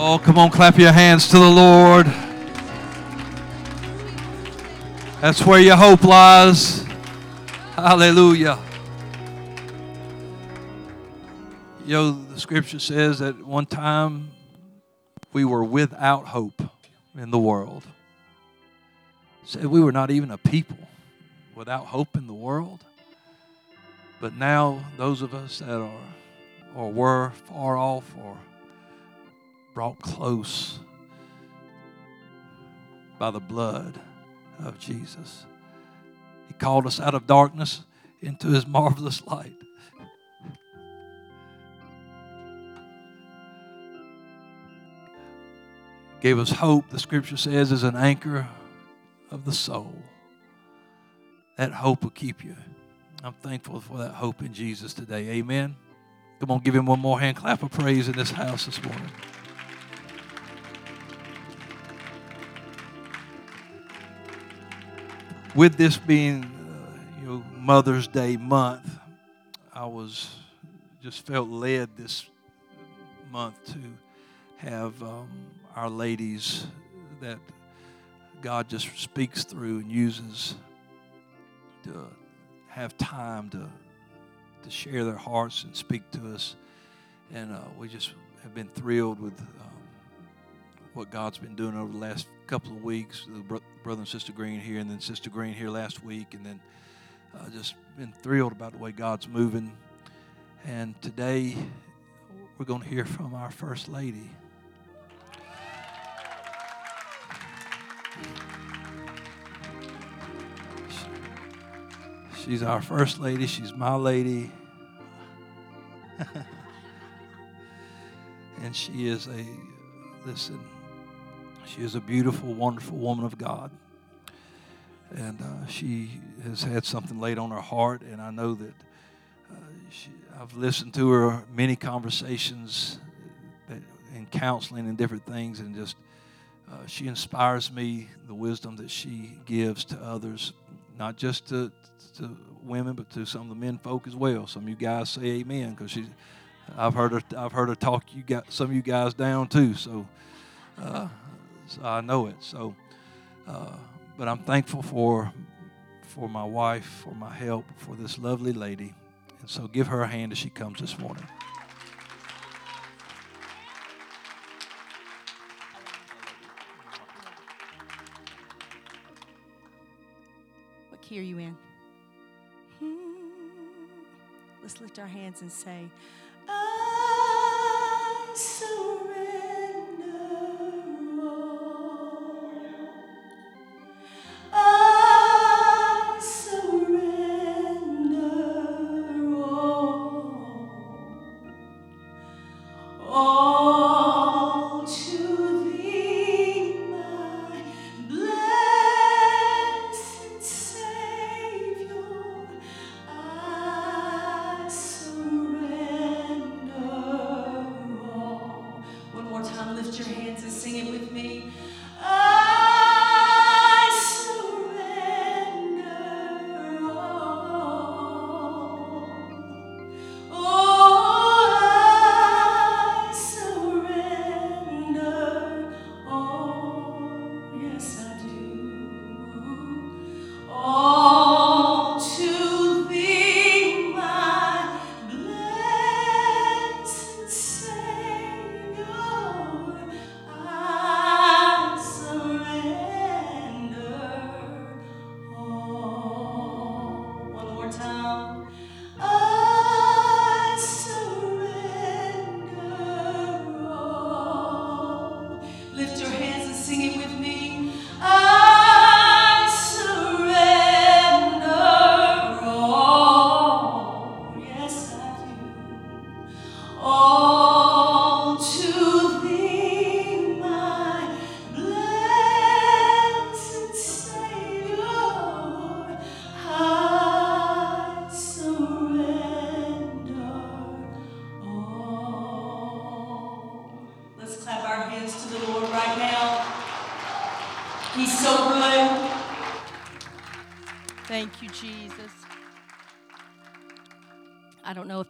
Oh, come on, clap your hands to the Lord. That's where your hope lies. Hallelujah. You know, the scripture says that one time we were without hope in the world. Said we were not even a people without hope in the world. But now, those of us that are or were far off or brought close by the blood of Jesus. He called us out of darkness into his marvelous light. Gave us hope, the scripture says, is an anchor of the soul. That hope will keep you. I'm thankful for that hope in Jesus today. Amen. Come on, give him one more hand clap of praise in this house this morning. With this being, uh, you know, Mother's Day month, I was just felt led this month to have um, our ladies that God just speaks through and uses to have time to to share their hearts and speak to us. And uh, we just have been thrilled with um, what God's been doing over the last couple of weeks. The bro- brother and sister Green here, and then Sister Green here last week, and then uh, just been thrilled about the way God's moving. And today we're going to hear from our first lady. She's our first lady. She's my lady. and she is a, listen, she is a beautiful, wonderful woman of God. And uh, she has had something laid on her heart, and I know that uh, she, I've listened to her many conversations in counseling and different things, and just uh, she inspires me the wisdom that she gives to others not just to, to women, but to some of the men folk as well. Some of you guys say amen because she, I've heard her, I've heard her talk you got some of you guys down too. So, uh, I know it. So, uh, but I'm thankful for for my wife, for my help, for this lovely lady, and so give her a hand as she comes this morning. What key are you in? Hmm. Let's lift our hands and say, I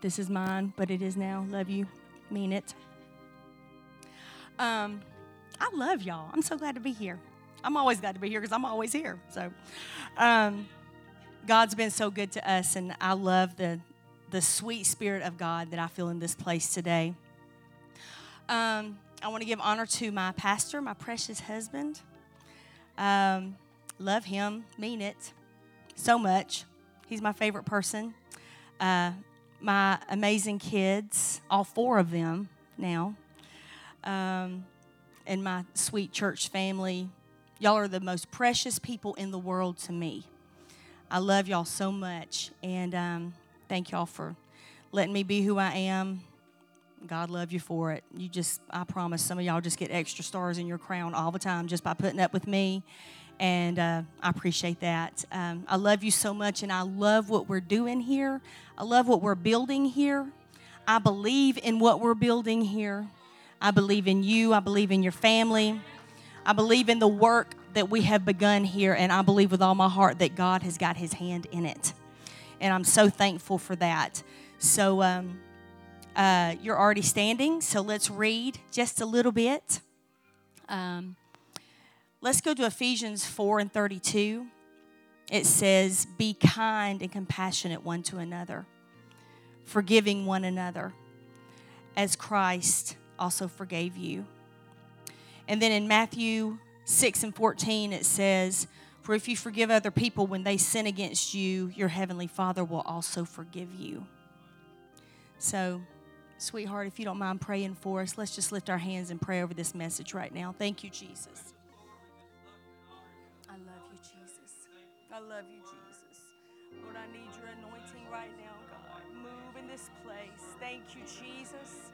this is mine, but it is now. Love you. Mean it. Um, I love y'all. I'm so glad to be here. I'm always glad to be here because I'm always here. So, um, God's been so good to us, and I love the the sweet spirit of God that I feel in this place today. Um, I want to give honor to my pastor, my precious husband. Um, love him, mean it so much. He's my favorite person. Uh, my amazing kids, all four of them now, um, and my sweet church family. Y'all are the most precious people in the world to me. I love y'all so much, and um, thank y'all for letting me be who I am. God love you for it. You just, I promise, some of y'all just get extra stars in your crown all the time just by putting up with me. And uh, I appreciate that. Um, I love you so much, and I love what we're doing here. I love what we're building here. I believe in what we're building here. I believe in you. I believe in your family. I believe in the work that we have begun here, and I believe with all my heart that God has got his hand in it. And I'm so thankful for that. So, um, uh, you're already standing, so let's read just a little bit. Um, let's go to Ephesians 4 and 32. It says, Be kind and compassionate one to another, forgiving one another, as Christ also forgave you. And then in Matthew 6 and 14, it says, For if you forgive other people when they sin against you, your heavenly Father will also forgive you. So, sweetheart, if you don't mind praying for us, let's just lift our hands and pray over this message right now. Thank you, Jesus. I love you, Jesus. Lord, I need your anointing right now, God. Move in this place. Thank you, Jesus.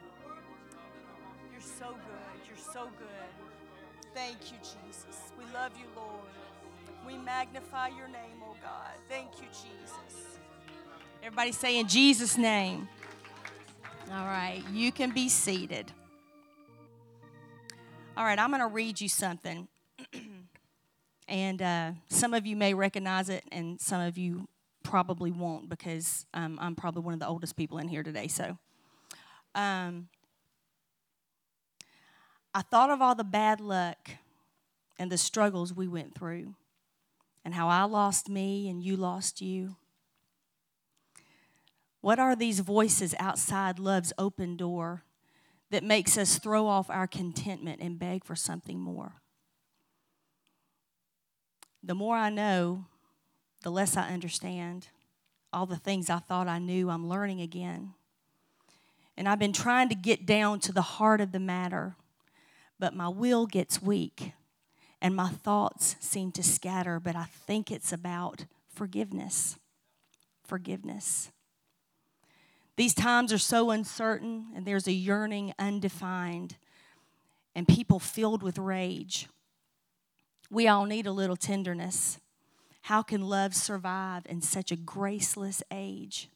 You're so good. You're so good. Thank you, Jesus. We love you, Lord. We magnify your name, oh God. Thank you, Jesus. Everybody say in Jesus' name. All right, you can be seated. All right, I'm going to read you something. And uh, some of you may recognize it, and some of you probably won't because um, I'm probably one of the oldest people in here today. So, um, I thought of all the bad luck and the struggles we went through, and how I lost me and you lost you. What are these voices outside love's open door that makes us throw off our contentment and beg for something more? The more I know, the less I understand. All the things I thought I knew, I'm learning again. And I've been trying to get down to the heart of the matter, but my will gets weak and my thoughts seem to scatter, but I think it's about forgiveness. Forgiveness. These times are so uncertain, and there's a yearning undefined, and people filled with rage. We all need a little tenderness. How can love survive in such a graceless age?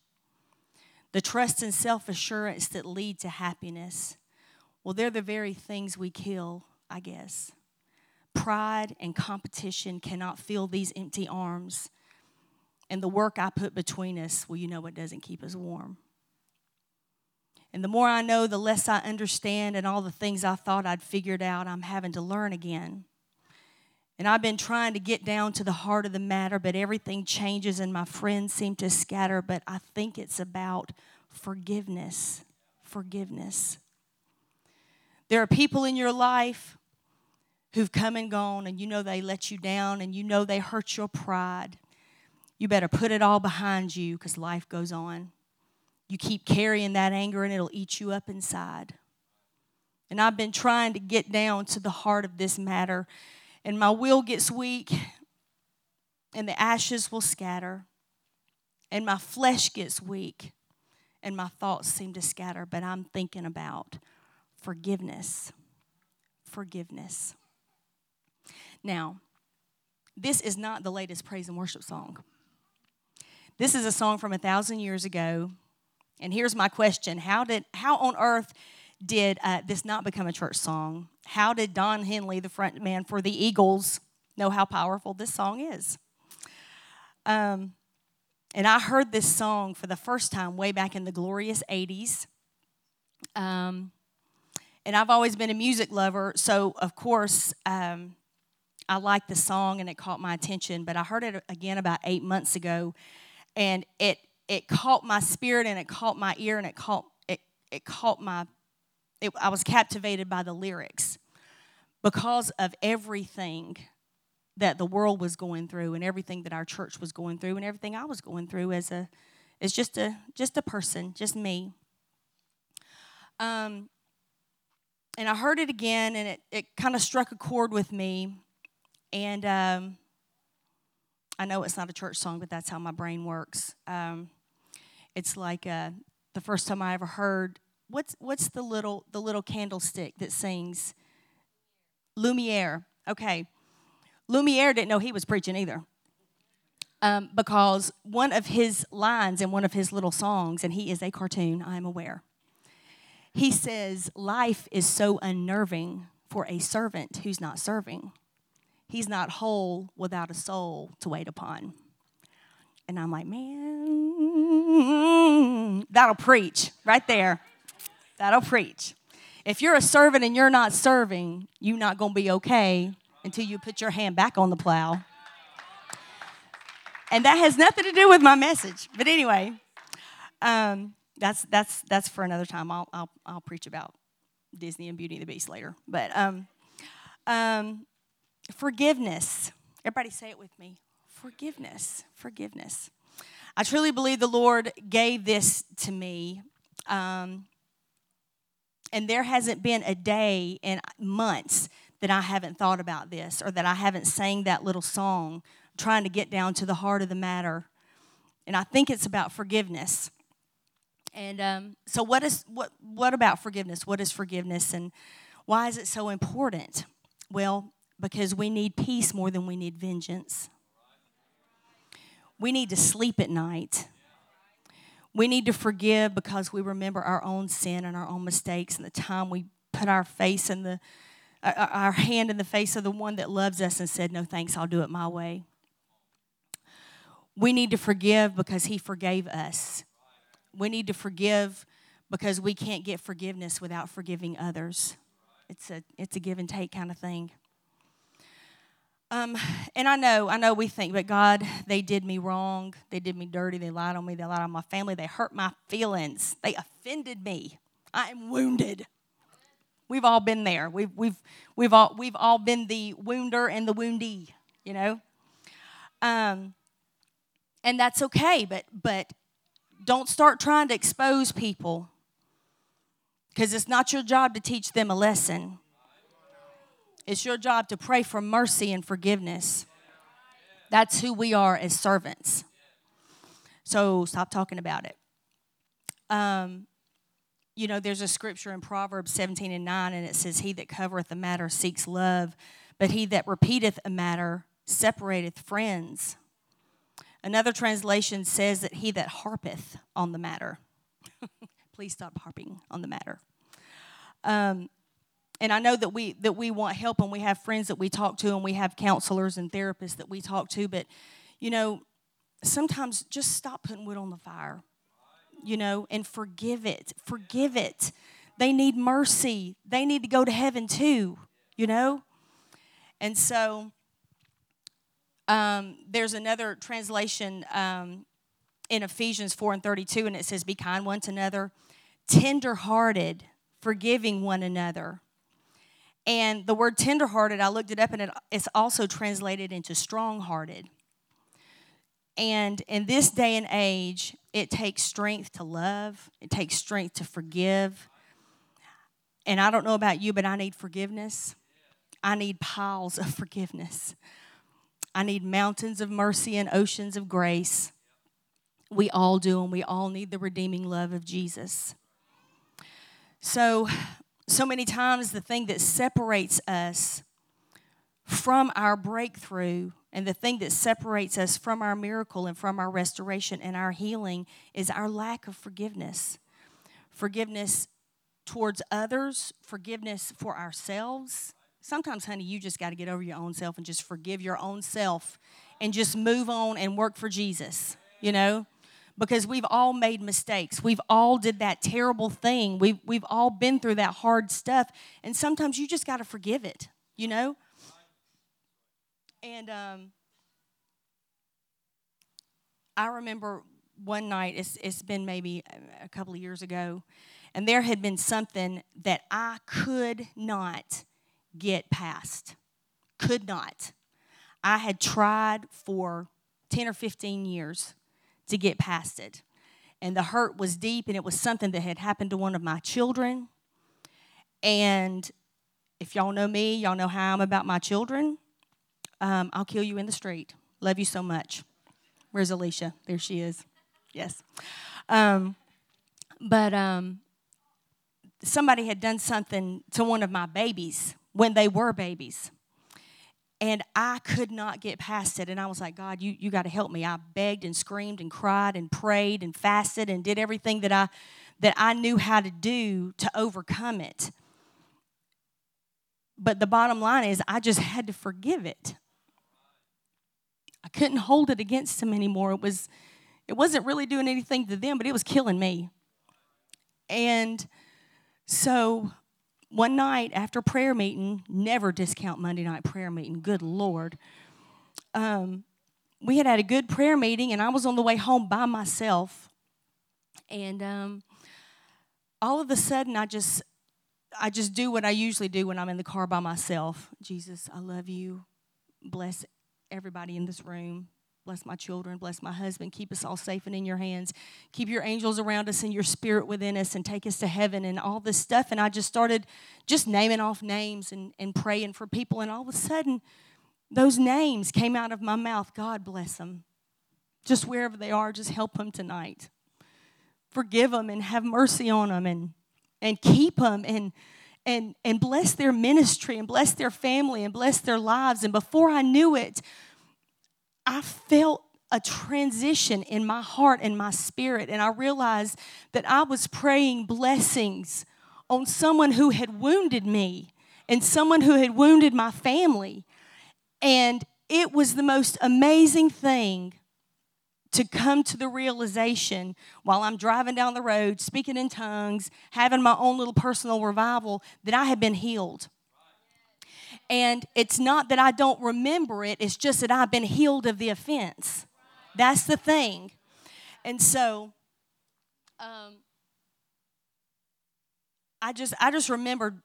The trust and self assurance that lead to happiness, well, they're the very things we kill, I guess. Pride and competition cannot fill these empty arms. And the work I put between us, well, you know it doesn't keep us warm. And the more I know, the less I understand, and all the things I thought I'd figured out, I'm having to learn again. And I've been trying to get down to the heart of the matter, but everything changes and my friends seem to scatter. But I think it's about forgiveness. Forgiveness. There are people in your life who've come and gone, and you know they let you down, and you know they hurt your pride. You better put it all behind you because life goes on. You keep carrying that anger and it'll eat you up inside. And I've been trying to get down to the heart of this matter, and my will gets weak, and the ashes will scatter, and my flesh gets weak, and my thoughts seem to scatter. But I'm thinking about forgiveness. Forgiveness. Now, this is not the latest praise and worship song. This is a song from a thousand years ago and here's my question How, did, how on earth did uh, this not become a church song? How did Don Henley, the front man for the Eagles, know how powerful this song is? Um, and I heard this song for the first time way back in the glorious 80s. Um, and I've always been a music lover, so of course um, I liked the song and it caught my attention. But I heard it again about eight months ago, and it it caught my spirit and it caught my ear and it caught it it caught my it, I was captivated by the lyrics because of everything that the world was going through and everything that our church was going through and everything I was going through as a as just a just a person, just me. Um, and I heard it again, and it, it kind of struck a chord with me. And um, I know it's not a church song, but that's how my brain works. Um, it's like uh, the first time I ever heard what's what's the little the little candlestick that sings Lumiere. Okay, Lumiere didn't know he was preaching either. Um, because one of his lines in one of his little songs, and he is a cartoon, I am aware. He says, Life is so unnerving for a servant who's not serving. He's not whole without a soul to wait upon. And I'm like, man, that'll preach right there. That'll preach. If you're a servant and you're not serving, you're not going to be okay until you put your hand back on the plow. And that has nothing to do with my message. But anyway, um, that's that's that's for another time. I'll I'll, I'll preach about Disney and Beauty and the Beast later. But um, um, forgiveness. Everybody say it with me. Forgiveness. Forgiveness. I truly believe the Lord gave this to me. Um, and there hasn't been a day in months that I haven't thought about this or that I haven't sang that little song trying to get down to the heart of the matter. And I think it's about forgiveness. And um, so, what is what? What about forgiveness? What is forgiveness, and why is it so important? Well, because we need peace more than we need vengeance. We need to sleep at night. We need to forgive because we remember our own sin and our own mistakes and the time we put our face in the our hand in the face of the one that loves us and said, "No thanks, I'll do it my way." We need to forgive because he forgave us. We need to forgive because we can't get forgiveness without forgiving others. It's a it's a give and take kind of thing. Um, and I know, I know we think, but God, they did me wrong. They did me dirty. They lied on me. They lied on my family. They hurt my feelings. They offended me. I am wounded. We've all been there. We've, we've, we've, all, we've all been the wounder and the woundee, you know? Um, and that's okay, but, but don't start trying to expose people because it's not your job to teach them a lesson. It's your job to pray for mercy and forgiveness. That's who we are as servants. So stop talking about it. Um, you know, there's a scripture in Proverbs 17 and 9, and it says, He that covereth a matter seeks love, but he that repeateth a matter separateth friends. Another translation says that he that harpeth on the matter. Please stop harping on the matter. Um, and I know that we that we want help and we have friends that we talk to and we have counselors and therapists that we talk to, but you know, sometimes just stop putting wood on the fire. You know, and forgive it. Forgive it. They need mercy. They need to go to heaven too, you know? And so um, there's another translation um, in Ephesians 4 and 32, and it says, Be kind one to another, tender hearted, forgiving one another. And the word tenderhearted, I looked it up, and it, it's also translated into strong hearted. And in this day and age, it takes strength to love, it takes strength to forgive. And I don't know about you, but I need forgiveness. I need piles of forgiveness. I need mountains of mercy and oceans of grace. We all do, and we all need the redeeming love of Jesus. So, so many times, the thing that separates us from our breakthrough and the thing that separates us from our miracle and from our restoration and our healing is our lack of forgiveness. Forgiveness towards others, forgiveness for ourselves, sometimes, honey, you just got to get over your own self and just forgive your own self and just move on and work for Jesus, you know? Because we've all made mistakes. We've all did that terrible thing. We've, we've all been through that hard stuff. And sometimes you just got to forgive it, you know? And um, I remember one night, it's, it's been maybe a couple of years ago, and there had been something that I could not get past. Could not. I had tried for 10 or 15 years to get past it. And the hurt was deep, and it was something that had happened to one of my children. And if y'all know me, y'all know how I'm about my children. Um, I'll kill you in the street. Love you so much. Where's Alicia? There she is. Yes. Um, but um, somebody had done something to one of my babies when they were babies. And I could not get past it. And I was like, God, you, you got to help me. I begged and screamed and cried and prayed and fasted and did everything that I, that I knew how to do to overcome it. But the bottom line is, I just had to forgive it. I couldn't hold it against him anymore. It was, it wasn't really doing anything to them, but it was killing me. And so one night after prayer meeting, never discount Monday night prayer meeting, good Lord. Um, we had had a good prayer meeting, and I was on the way home by myself. And um, all of a sudden, I just, I just do what I usually do when I'm in the car by myself. Jesus, I love you. Bless everybody in this room. Bless my children, bless my husband. Keep us all safe and in your hands. Keep your angels around us and your spirit within us and take us to heaven and all this stuff. And I just started just naming off names and, and praying for people. And all of a sudden, those names came out of my mouth. God bless them. Just wherever they are, just help them tonight. Forgive them and have mercy on them and, and keep them and, and, and bless their ministry and bless their family and bless their lives. And before I knew it, I felt a transition in my heart and my spirit. And I realized that I was praying blessings on someone who had wounded me and someone who had wounded my family. And it was the most amazing thing to come to the realization while I'm driving down the road, speaking in tongues, having my own little personal revival, that I had been healed. And it's not that I don't remember it, it's just that I've been healed of the offense. That's the thing. And so, um, I just I just remember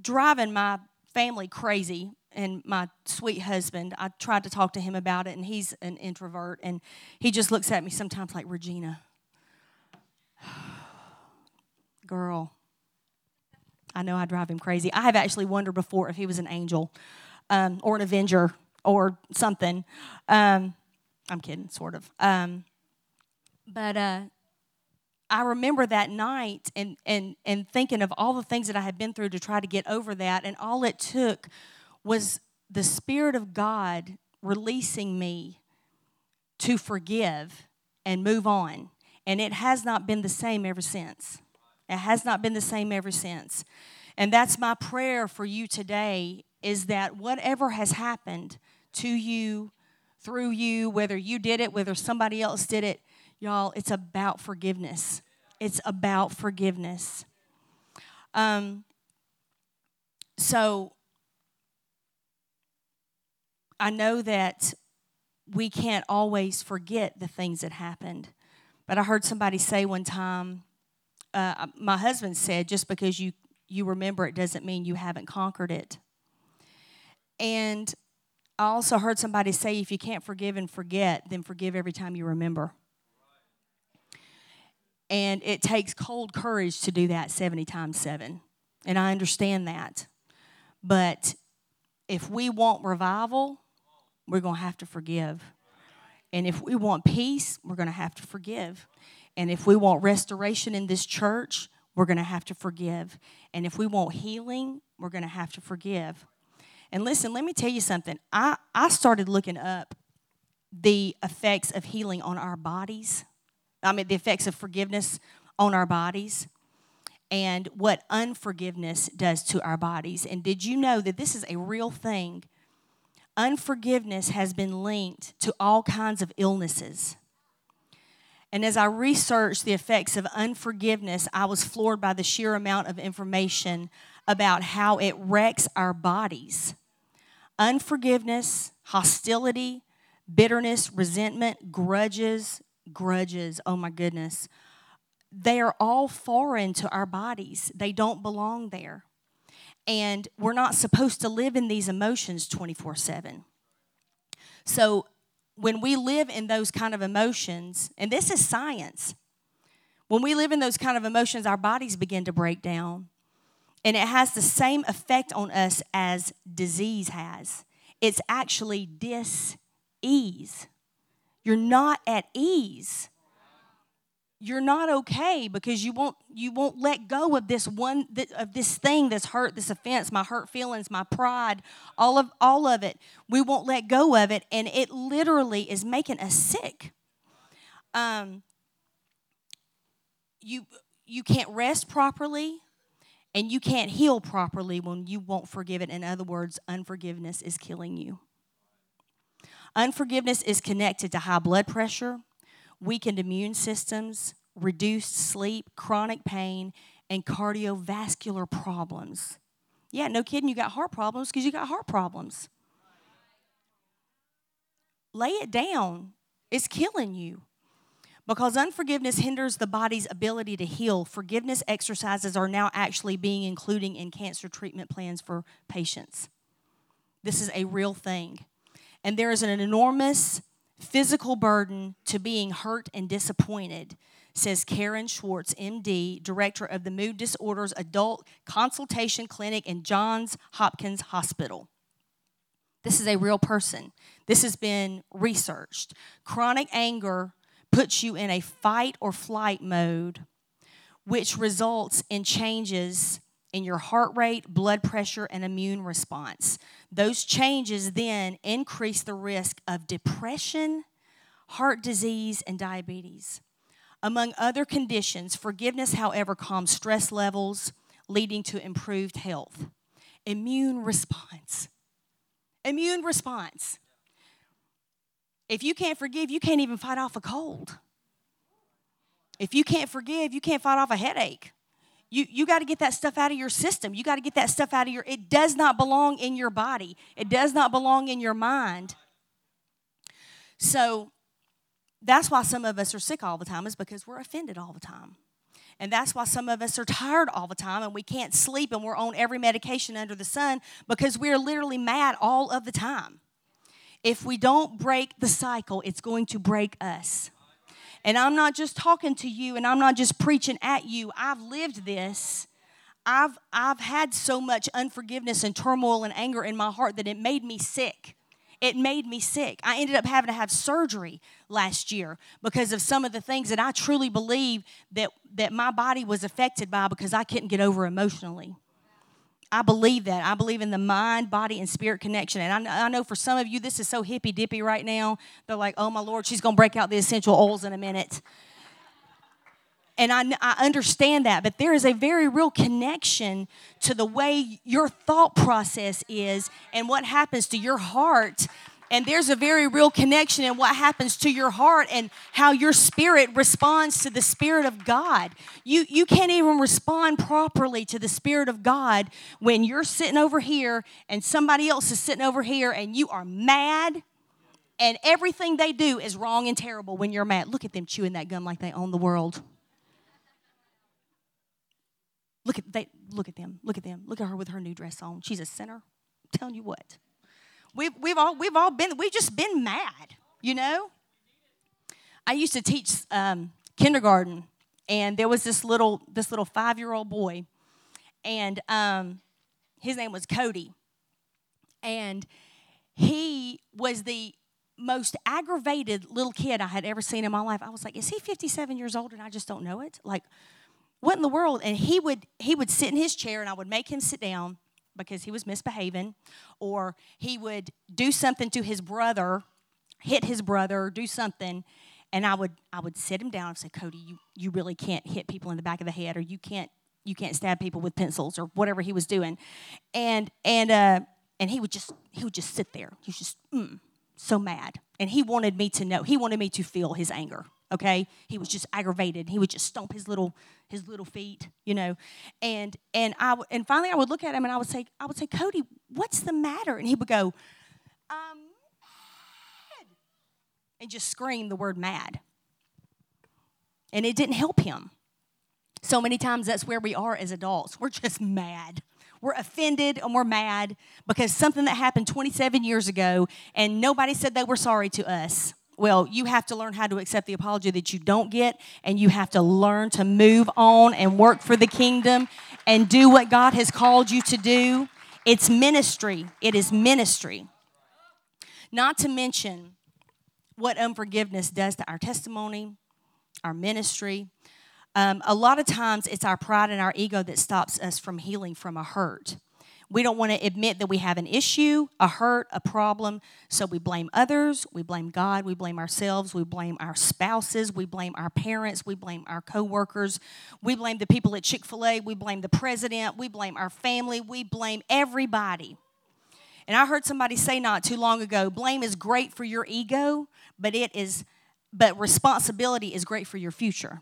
driving my family crazy and my sweet husband. I tried to talk to him about it, and he's an introvert, and he just looks at me sometimes like Regina, girl. I know I drive him crazy. I have actually wondered before if he was an angel um, or an avenger or something. Um, I'm kidding, sort of. Um, but uh, I remember that night and, and, and thinking of all the things that I had been through to try to get over that. And all it took was the Spirit of God releasing me to forgive and move on. And it has not been the same ever since. It has not been the same ever since. And that's my prayer for you today is that whatever has happened to you, through you, whether you did it, whether somebody else did it, y'all, it's about forgiveness. It's about forgiveness. Um, so I know that we can't always forget the things that happened. But I heard somebody say one time, uh, my husband said, just because you, you remember it doesn't mean you haven't conquered it. And I also heard somebody say, if you can't forgive and forget, then forgive every time you remember. And it takes cold courage to do that 70 times 7. And I understand that. But if we want revival, we're going to have to forgive. And if we want peace, we're going to have to forgive. And if we want restoration in this church, we're going to have to forgive. And if we want healing, we're going to have to forgive. And listen, let me tell you something. I, I started looking up the effects of healing on our bodies. I mean, the effects of forgiveness on our bodies and what unforgiveness does to our bodies. And did you know that this is a real thing? Unforgiveness has been linked to all kinds of illnesses. And as I researched the effects of unforgiveness, I was floored by the sheer amount of information about how it wrecks our bodies. Unforgiveness, hostility, bitterness, resentment, grudges, grudges, oh my goodness. They are all foreign to our bodies, they don't belong there. And we're not supposed to live in these emotions 24 7. So when we live in those kind of emotions, and this is science, when we live in those kind of emotions, our bodies begin to break down. And it has the same effect on us as disease has. It's actually dis ease. You're not at ease you're not okay because you won't you won't let go of this one of this thing this hurt this offense my hurt feelings my pride all of all of it. We won't let go of it and it literally is making us sick. Um you you can't rest properly and you can't heal properly when you won't forgive it. In other words unforgiveness is killing you. Unforgiveness is connected to high blood pressure weakened immune systems, reduced sleep, chronic pain, and cardiovascular problems. Yeah, no kidding, you got heart problems because you got heart problems. Lay it down, it's killing you. Because unforgiveness hinders the body's ability to heal, forgiveness exercises are now actually being included in cancer treatment plans for patients. This is a real thing. And there is an enormous physical burden to being hurt and disappointed, says Karen Swartz, MD, director of the Mood Disorders Adult Consultation Clinic in Johns Hopkins Hospital. This is a real person. This has been researched. Chronic anger puts you in a fight or flight mode, which results in changes in your heart rate, blood pressure, and immune response. Those changes then increase the risk of depression, heart disease, and diabetes. Among other conditions, forgiveness, however, calms stress levels, leading to improved health. Immune response. Immune response. If you can't forgive, you can't even fight off a cold. If you can't forgive, you can't fight off a headache. You, you got to get that stuff out of your system. You got to get that stuff out of your, it does not belong in your body. It does not belong in your mind. So that's why some of us are sick all the time, is because we're offended all the time. And that's why some of us are tired all the time and we can't sleep and we're on every medication under the sun because we're literally mad all of the time. If we don't break the cycle, it's going to break us. And I'm not just talking to you and I'm not just preaching at you. I've lived this. I've, I've had so much unforgiveness and turmoil and anger in my heart that it made me sick. It made me sick. I ended up having to have surgery last year because of some of the things that I truly believe that, that my body was affected by because I couldn't get over emotionally. I believe that. I believe in the mind, body, and spirit connection. And I, I know for some of you, this is so hippy dippy right now. They're like, oh my Lord, she's going to break out the essential oils in a minute. And I, I understand that, but there is a very real connection to the way your thought process is and what happens to your heart and there's a very real connection in what happens to your heart and how your spirit responds to the Spirit of God. You, you can't even respond properly to the Spirit of God when you're sitting over here and somebody else is sitting over here and you are mad and everything they do is wrong and terrible when you're mad. Look at them chewing that gum like they own the world. Look at they look at them. Look at them. Look at her with her new dress on. She's a sinner. I'm telling you what. We've, we've, all, we've all been, we've just been mad, you know? I used to teach um, kindergarten, and there was this little, this little five-year-old boy, and um, his name was Cody. And he was the most aggravated little kid I had ever seen in my life. I was like, is he 57 years old and I just don't know it? Like, what in the world? And he would he would sit in his chair and I would make him sit down because he was misbehaving, or he would do something to his brother, hit his brother, do something, and I would I would sit him down and say, Cody, you, you really can't hit people in the back of the head, or you can't you can't stab people with pencils, or whatever he was doing, and and uh, and he would just he would just sit there. He was just mm, so mad, and he wanted me to know. He wanted me to feel his anger. Okay, he was just aggravated. He would just stomp his little his little feet, you know, and and I and finally I would look at him and I would say I would say Cody, what's the matter? And he would go, um, and just scream the word mad, and it didn't help him. So many times that's where we are as adults. We're just mad. We're offended and we're mad because something that happened 27 years ago and nobody said they were sorry to us. Well, you have to learn how to accept the apology that you don't get, and you have to learn to move on and work for the kingdom and do what God has called you to do. It's ministry. It is ministry. Not to mention what unforgiveness does to our testimony, our ministry. Um, a lot of times it's our pride and our ego that stops us from healing from a hurt. We don't want to admit that we have an issue, a hurt, a problem, so we blame others, we blame God, we blame ourselves, we blame our spouses, we blame our parents, we blame our coworkers, we blame the people at Chick-fil-A, we blame the president, we blame our family, we blame everybody. And I heard somebody say not too long ago, blame is great for your ego, but it is but responsibility is great for your future.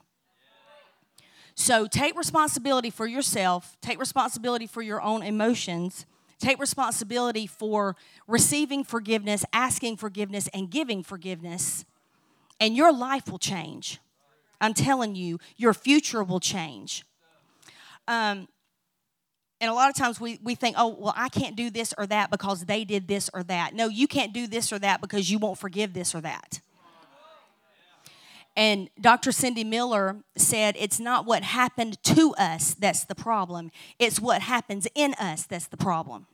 So take responsibility for yourself, take responsibility for your own emotions, take responsibility for receiving forgiveness, asking forgiveness, and giving forgiveness, and your life will change. I'm telling you, your future will change. Um, and a lot of times we, we think, oh, well, I can't do this or that because they did this or that. No, you can't do this or that because you won't forgive this or that. And Dr. Cindy Miller said, It's not what happened to us that's the problem, it's what happens in us that's the problem.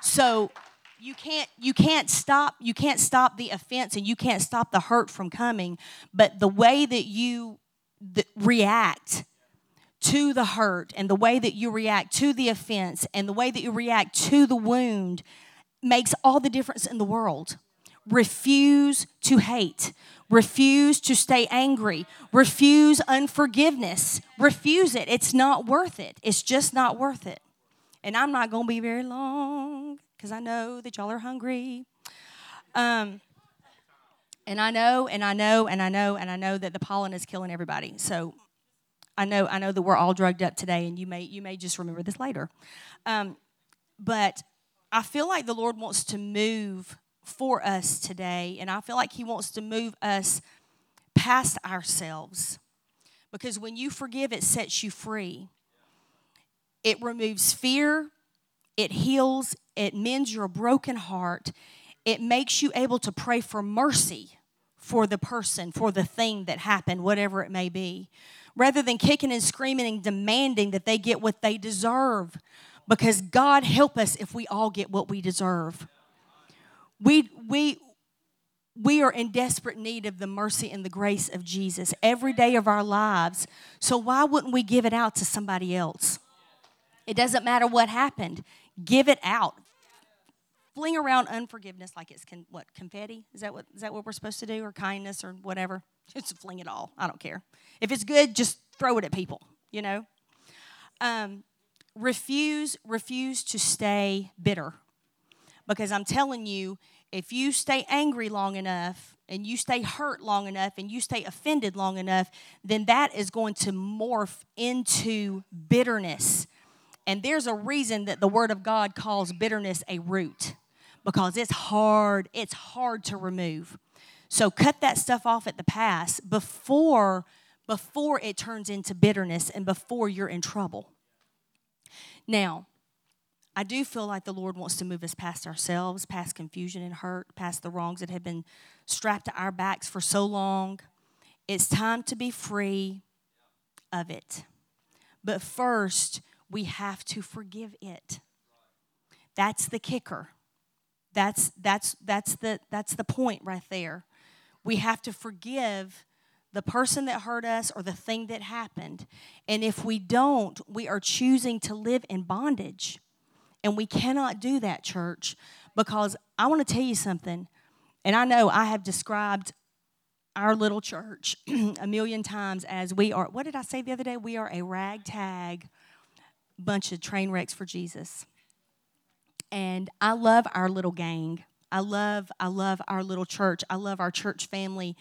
So you can't you can't stop you can't stop the offense and you can't stop the hurt from coming but the way that you th- react to the hurt and the way that you react to the offense and the way that you react to the wound makes all the difference in the world refuse to hate refuse to stay angry. Refuse unforgiveness. Refuse it. It's not worth it. It's just not worth it. And i'm not going to be very long because i know that y'all are hungry. Um, and i know and i know and i know and i know that the pollen is killing everybody. So i know i know that we're all drugged up today and you may you may just remember this later. Um, but i feel like the lord wants to move for us today. And I feel like He wants to move us past ourselves. Because when you forgive, it sets you free. It removes fear, it heals, it mends your broken heart, it makes you able to pray for mercy for the person, for the thing that happened, whatever it may be, rather than kicking and screaming and demanding that they get what they deserve. Because God help us if we all get what we deserve. We, we, we are in desperate need of the mercy and the grace of Jesus every day of our lives. So why wouldn't we give it out to somebody else? It doesn't matter what happened. Give it out. Fling around unforgiveness like it's con- what confetti. Is that what is that what we're supposed to do, or kindness, or whatever? Just fling it all. I don't care. If it's good, just throw it at people. You know. Um, refuse refuse to stay bitter because I'm telling you, if you stay angry long enough and you stay hurt long enough and you stay offended long enough, then that is going to morph into bitterness. And there's a reason that the Word of God calls bitterness a root because it's hard, it's hard to remove. So cut that stuff off at the pass before before it turns into bitterness and before you're in trouble. Now, I do feel like the Lord wants to move us past ourselves, past confusion and hurt, past the wrongs that have been strapped to our backs for so long. It's time to be free of it. But first, we have to forgive it. That's the kicker. That's that's that's the that's the point right there. We have to forgive the person that hurt us or the thing that happened. And if we don't, we are choosing to live in bondage. And we cannot do that, church, because I want to tell you something. And I know I have described our little church a million times as we are, what did I say the other day? We are a ragtag bunch of train wrecks for Jesus. And I love our little gang. I love, I love our little church. I love our church family.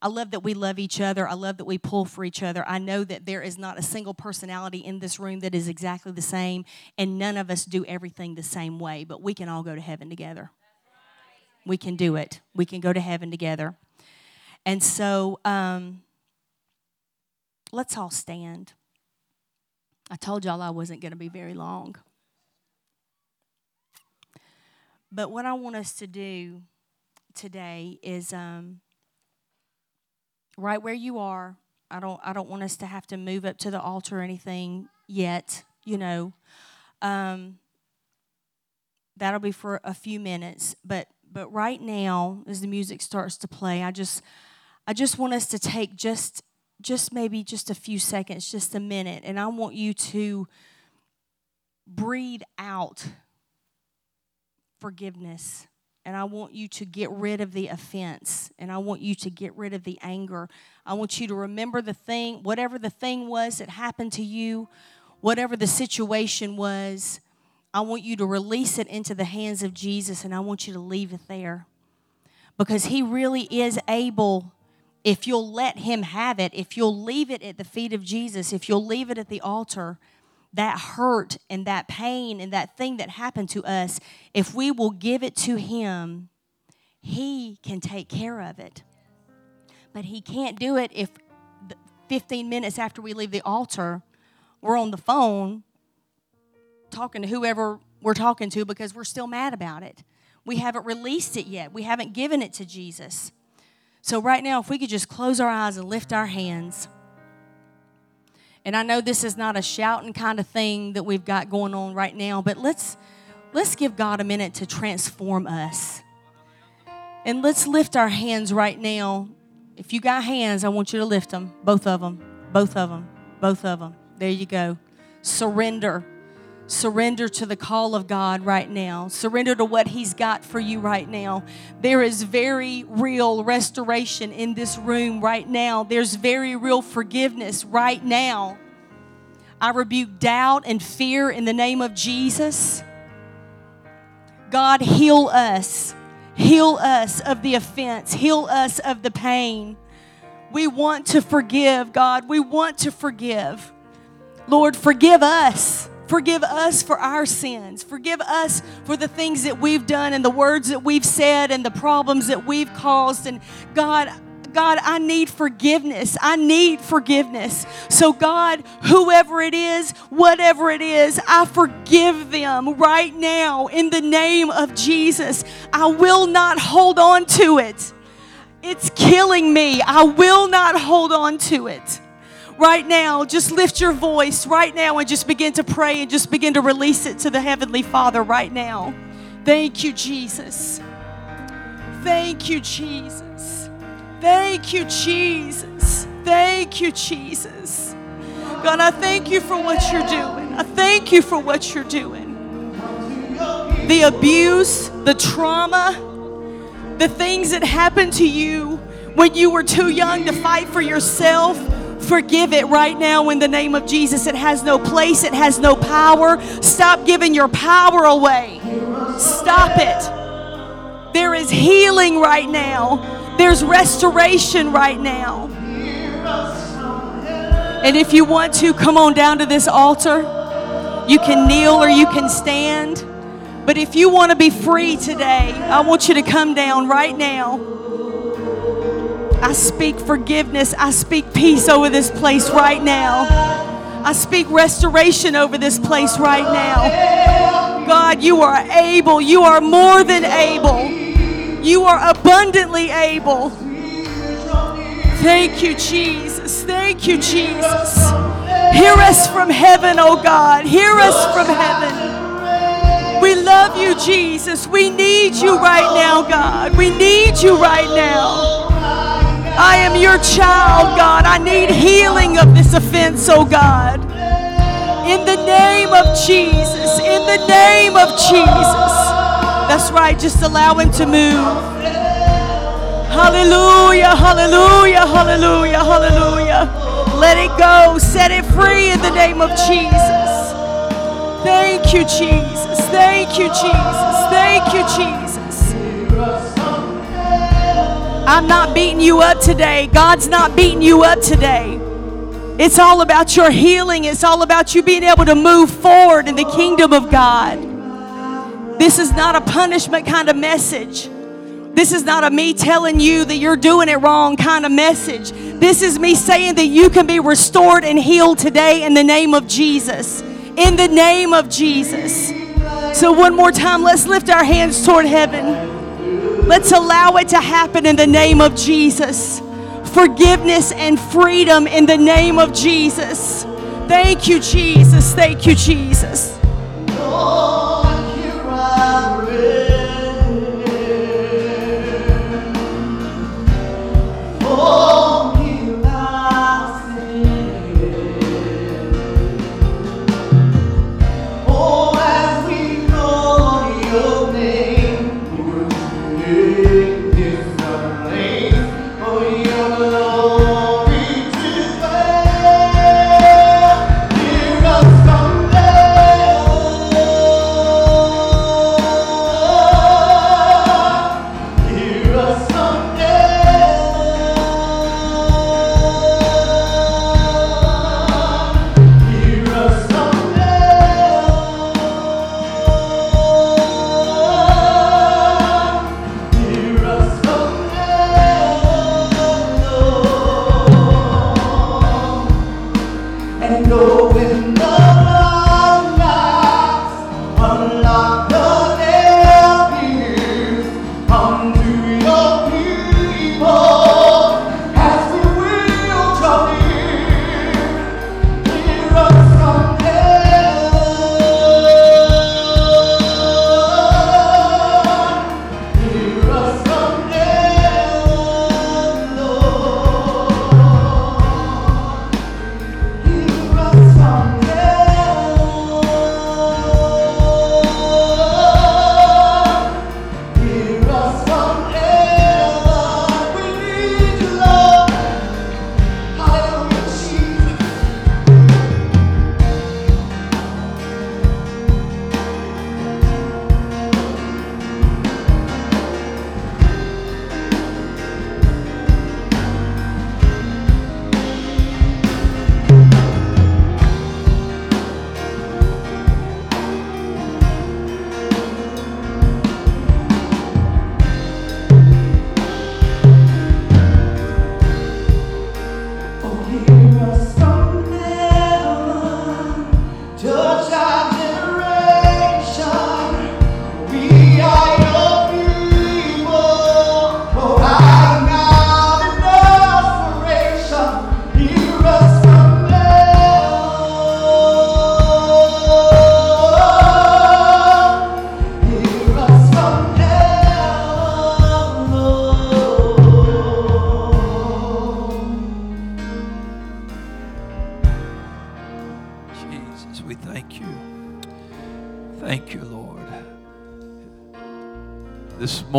I love that we love each other. I love that we pull for each other. I know that there is not a single personality in this room that is exactly the same, and none of us do everything the same way, but we can all go to heaven together. We can do it. We can go to heaven together. And so um, let's all stand. I told y'all I wasn't going to be very long. But what I want us to do today is um, right where you are. I don't. I don't want us to have to move up to the altar or anything yet. You know, um, that'll be for a few minutes. But but right now, as the music starts to play, I just I just want us to take just just maybe just a few seconds, just a minute, and I want you to breathe out forgiveness. And I want you to get rid of the offense. And I want you to get rid of the anger. I want you to remember the thing, whatever the thing was that happened to you, whatever the situation was. I want you to release it into the hands of Jesus and I want you to leave it there. Because He really is able, if you'll let Him have it, if you'll leave it at the feet of Jesus, if you'll leave it at the altar, that hurt and that pain and that thing that happened to us, if we will give it to Him, He can take care of it. But He can't do it if 15 minutes after we leave the altar, we're on the phone talking to whoever we're talking to because we're still mad about it. We haven't released it yet, we haven't given it to Jesus. So, right now, if we could just close our eyes and lift our hands. And I know this is not a shouting kind of thing that we've got going on right now, but let's let's give God a minute to transform us. And let's lift our hands right now. If you got hands, I want you to lift them, both of them, both of them, both of them. There you go. Surrender. Surrender to the call of God right now. Surrender to what He's got for you right now. There is very real restoration in this room right now. There's very real forgiveness right now. I rebuke doubt and fear in the name of Jesus. God, heal us. Heal us of the offense. Heal us of the pain. We want to forgive, God. We want to forgive. Lord, forgive us. Forgive us for our sins. Forgive us for the things that we've done and the words that we've said and the problems that we've caused. And God, God, I need forgiveness. I need forgiveness. So, God, whoever it is, whatever it is, I forgive them right now in the name of Jesus. I will not hold on to it. It's killing me. I will not hold on to it right now, just lift your voice right now and just begin to pray and just begin to release it to the Heavenly Father right now. Thank you, Jesus. Thank you, Jesus. Thank you, Jesus. Thank you, Jesus. God, I thank you for what you're doing. I thank you for what you're doing. The abuse, the trauma, the things that happened to you when you were too young to fight for yourself Forgive it right now in the name of Jesus. It has no place, it has no power. Stop giving your power away. Stop it. There is healing right now, there's restoration right now. And if you want to, come on down to this altar. You can kneel or you can stand. But if you want to be free today, I want you to come down right now. I speak forgiveness. I speak peace over this place right now. I speak restoration over this place right now. God, you are able. You are more than able. You are abundantly able. Thank you, Jesus. Thank you, Jesus. Hear us from heaven, oh God. Hear us from heaven. We love you, Jesus. We need you right now, God. We need you right now. I am your child, God. I need healing of this offense, oh God. In the name of Jesus. In the name of Jesus. That's right. Just allow Him to move. Hallelujah, hallelujah, hallelujah, hallelujah. Let it go. Set it free in the name of Jesus. Thank you, Jesus. Thank you, Jesus. Thank you, Jesus. I'm not beating you up today. God's not beating you up today. It's all about your healing. It's all about you being able to move forward in the kingdom of God. This is not a punishment kind of message. This is not a me telling you that you're doing it wrong kind of message. This is me saying that you can be restored and healed today in the name of Jesus. In the name of Jesus. So, one more time, let's lift our hands toward heaven. Let's allow it to happen in the name of Jesus. Forgiveness and freedom in the name of Jesus. Thank you, Jesus. Thank you, Jesus.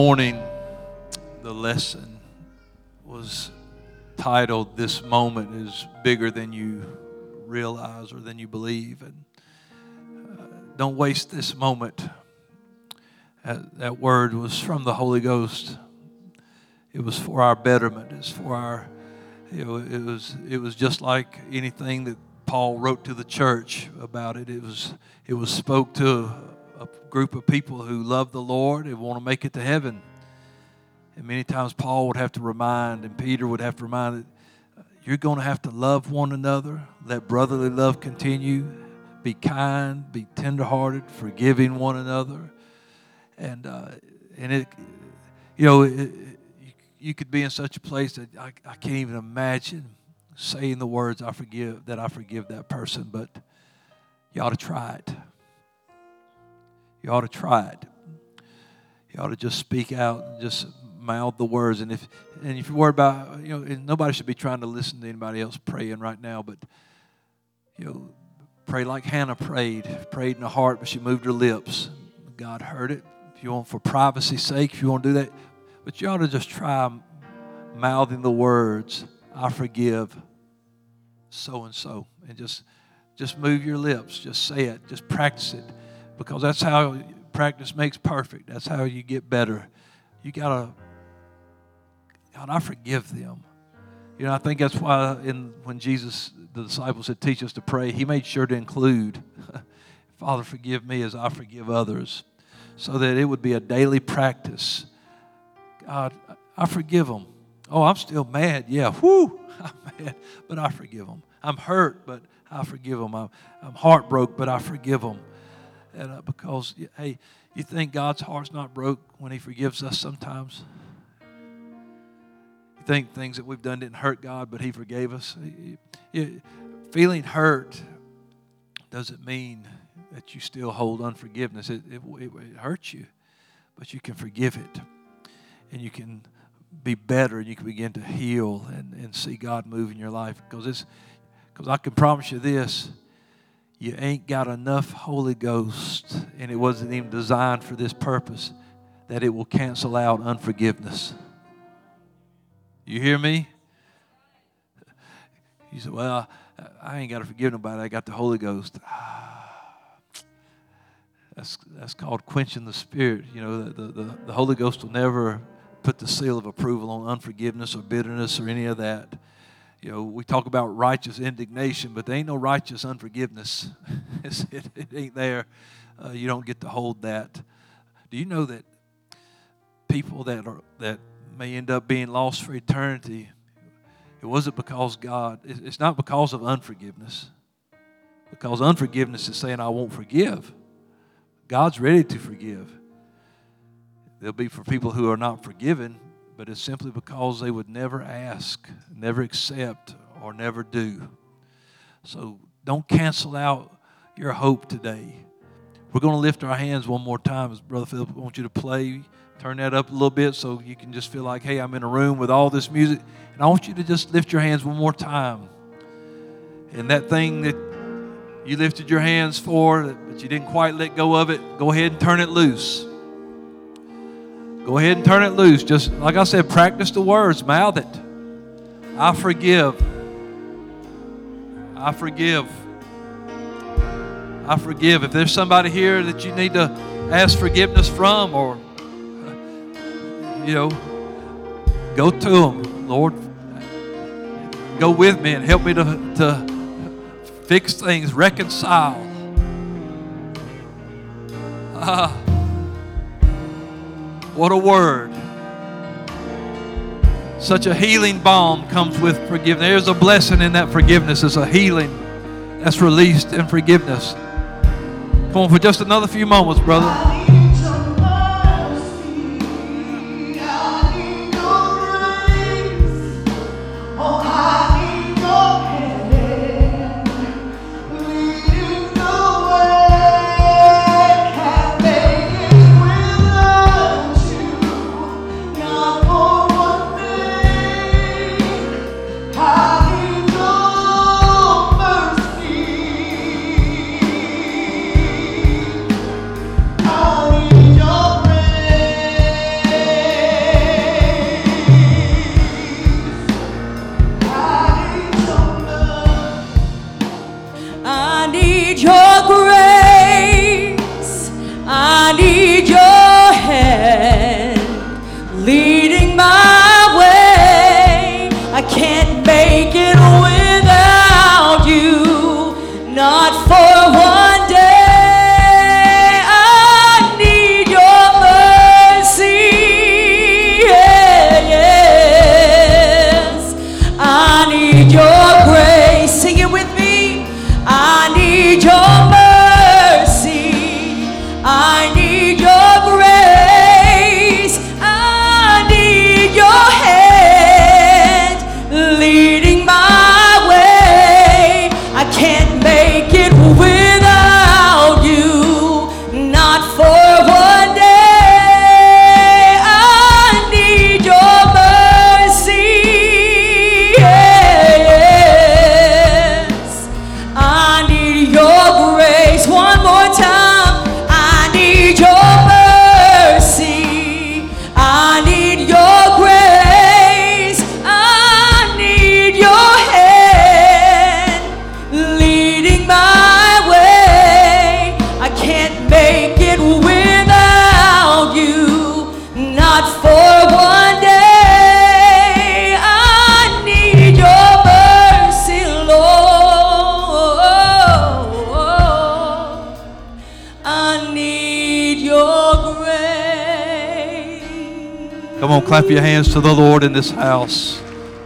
Morning, the lesson was titled, This Moment is Bigger Than You Realize or Than You Believe. And uh, don't waste this moment. That, that word was from the Holy Ghost. It was for our betterment. It's for our, you know, it was, it was just like anything that Paul wrote to the church about it. It was, it was spoke to a group of people who love the Lord and want to make it to heaven. And many times Paul would have to remind, and Peter would have to remind that you're going to have to love one another, let brotherly love continue, be kind, be tenderhearted, forgiving one another. And, uh, and it, you know, it, you could be in such a place that I, I can't even imagine saying the words I forgive that I forgive that person, but you ought to try it. You ought to try it. You ought to just speak out and just mouth the words. And if and if you're worried about, you know, nobody should be trying to listen to anybody else praying right now, but you know, pray like Hannah prayed, prayed in her heart, but she moved her lips. God heard it. If you want, for privacy's sake, if you want to do that, but you ought to just try mouthing the words, "I forgive." So and so, and just just move your lips. Just say it. Just practice it because that's how practice makes perfect. That's how you get better. You got to God, I forgive them. You know, I think that's why in when Jesus, the disciples said, teach us to pray, he made sure to include, Father, forgive me as I forgive others, so that it would be a daily practice. God, I forgive them. Oh, I'm still mad. Yeah, whoo, I'm mad, but I forgive them. I'm hurt, but I forgive them. I'm, I'm heartbroken, but I forgive them. And uh, because, hey, you think God's heart's not broke when He forgives us sometimes? You think things that we've done didn't hurt God, but He forgave us? feeling hurt doesn't mean that you still hold unforgiveness. It, it, it, it hurts you, but you can forgive it. And you can be better and you can begin to heal and, and see God move in your life. Because it's because I can promise you this you ain't got enough Holy Ghost, and it wasn't even designed for this purpose, that it will cancel out unforgiveness. You hear me? You say, Well, I ain't got to forgive nobody. I got the Holy Ghost. Ah. That's, that's called quenching the spirit. You know, the, the, the Holy Ghost will never put the seal of approval on unforgiveness or bitterness or any of that. You know, we talk about righteous indignation, but there ain't no righteous unforgiveness. it, it, ain't there. Uh, you don't get to hold that. Do you know that people that are that may end up being lost for eternity? It wasn't because God. It's not because of unforgiveness. Because unforgiveness is saying I won't forgive. God's ready to forgive. They'll be for people who are not forgiven, but it's simply because they would never ask, never accept, or never do. So don't cancel out your hope today. We're going to lift our hands one more time. As Brother Philip, I want you to play. Turn that up a little bit so you can just feel like, hey, I'm in a room with all this music. And I want you to just lift your hands one more time. And that thing that you lifted your hands for, but you didn't quite let go of it, go ahead and turn it loose. Go ahead and turn it loose. Just like I said, practice the words, mouth it. I forgive. I forgive. I forgive. If there's somebody here that you need to ask forgiveness from, or, you know, go to them. Lord, go with me and help me to, to fix things, reconcile. Uh, what a word. Such a healing balm comes with forgiveness. There's a blessing in that forgiveness. It's a healing that's released in forgiveness. Come on for just another few moments, brother. Come on, clap your hands to the Lord in this house.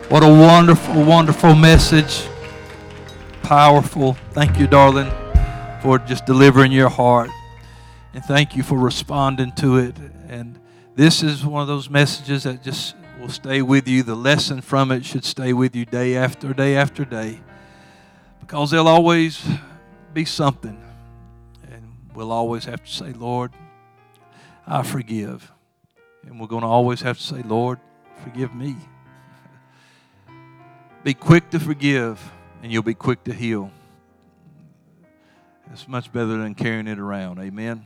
What a wonderful, wonderful message. Powerful. Thank you, darling, for just delivering your heart. And thank you for responding to it. And this is one of those messages that just will stay with you. The lesson from it should stay with you day after day after day. Because there'll always be something. And we'll always have to say, Lord, I forgive. And we're going to always have to say, Lord, forgive me. Be quick to forgive, and you'll be quick to heal. It's much better than carrying it around. Amen.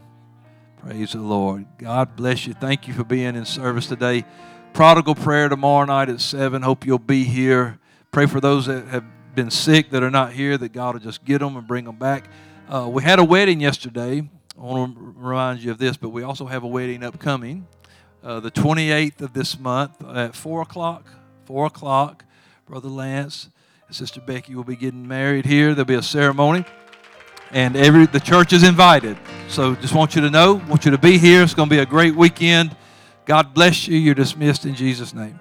Praise the Lord. God bless you. Thank you for being in service today. Prodigal prayer tomorrow night at 7. Hope you'll be here. Pray for those that have been sick that are not here, that God will just get them and bring them back. Uh, we had a wedding yesterday. I want to remind you of this, but we also have a wedding upcoming uh, the 28th of this month at 4 o'clock. 4 o'clock, Brother Lance and Sister Becky will be getting married here. There'll be a ceremony. And every the church is invited. So just want you to know, want you to be here. It's going to be a great weekend. God bless you. You're dismissed in Jesus' name.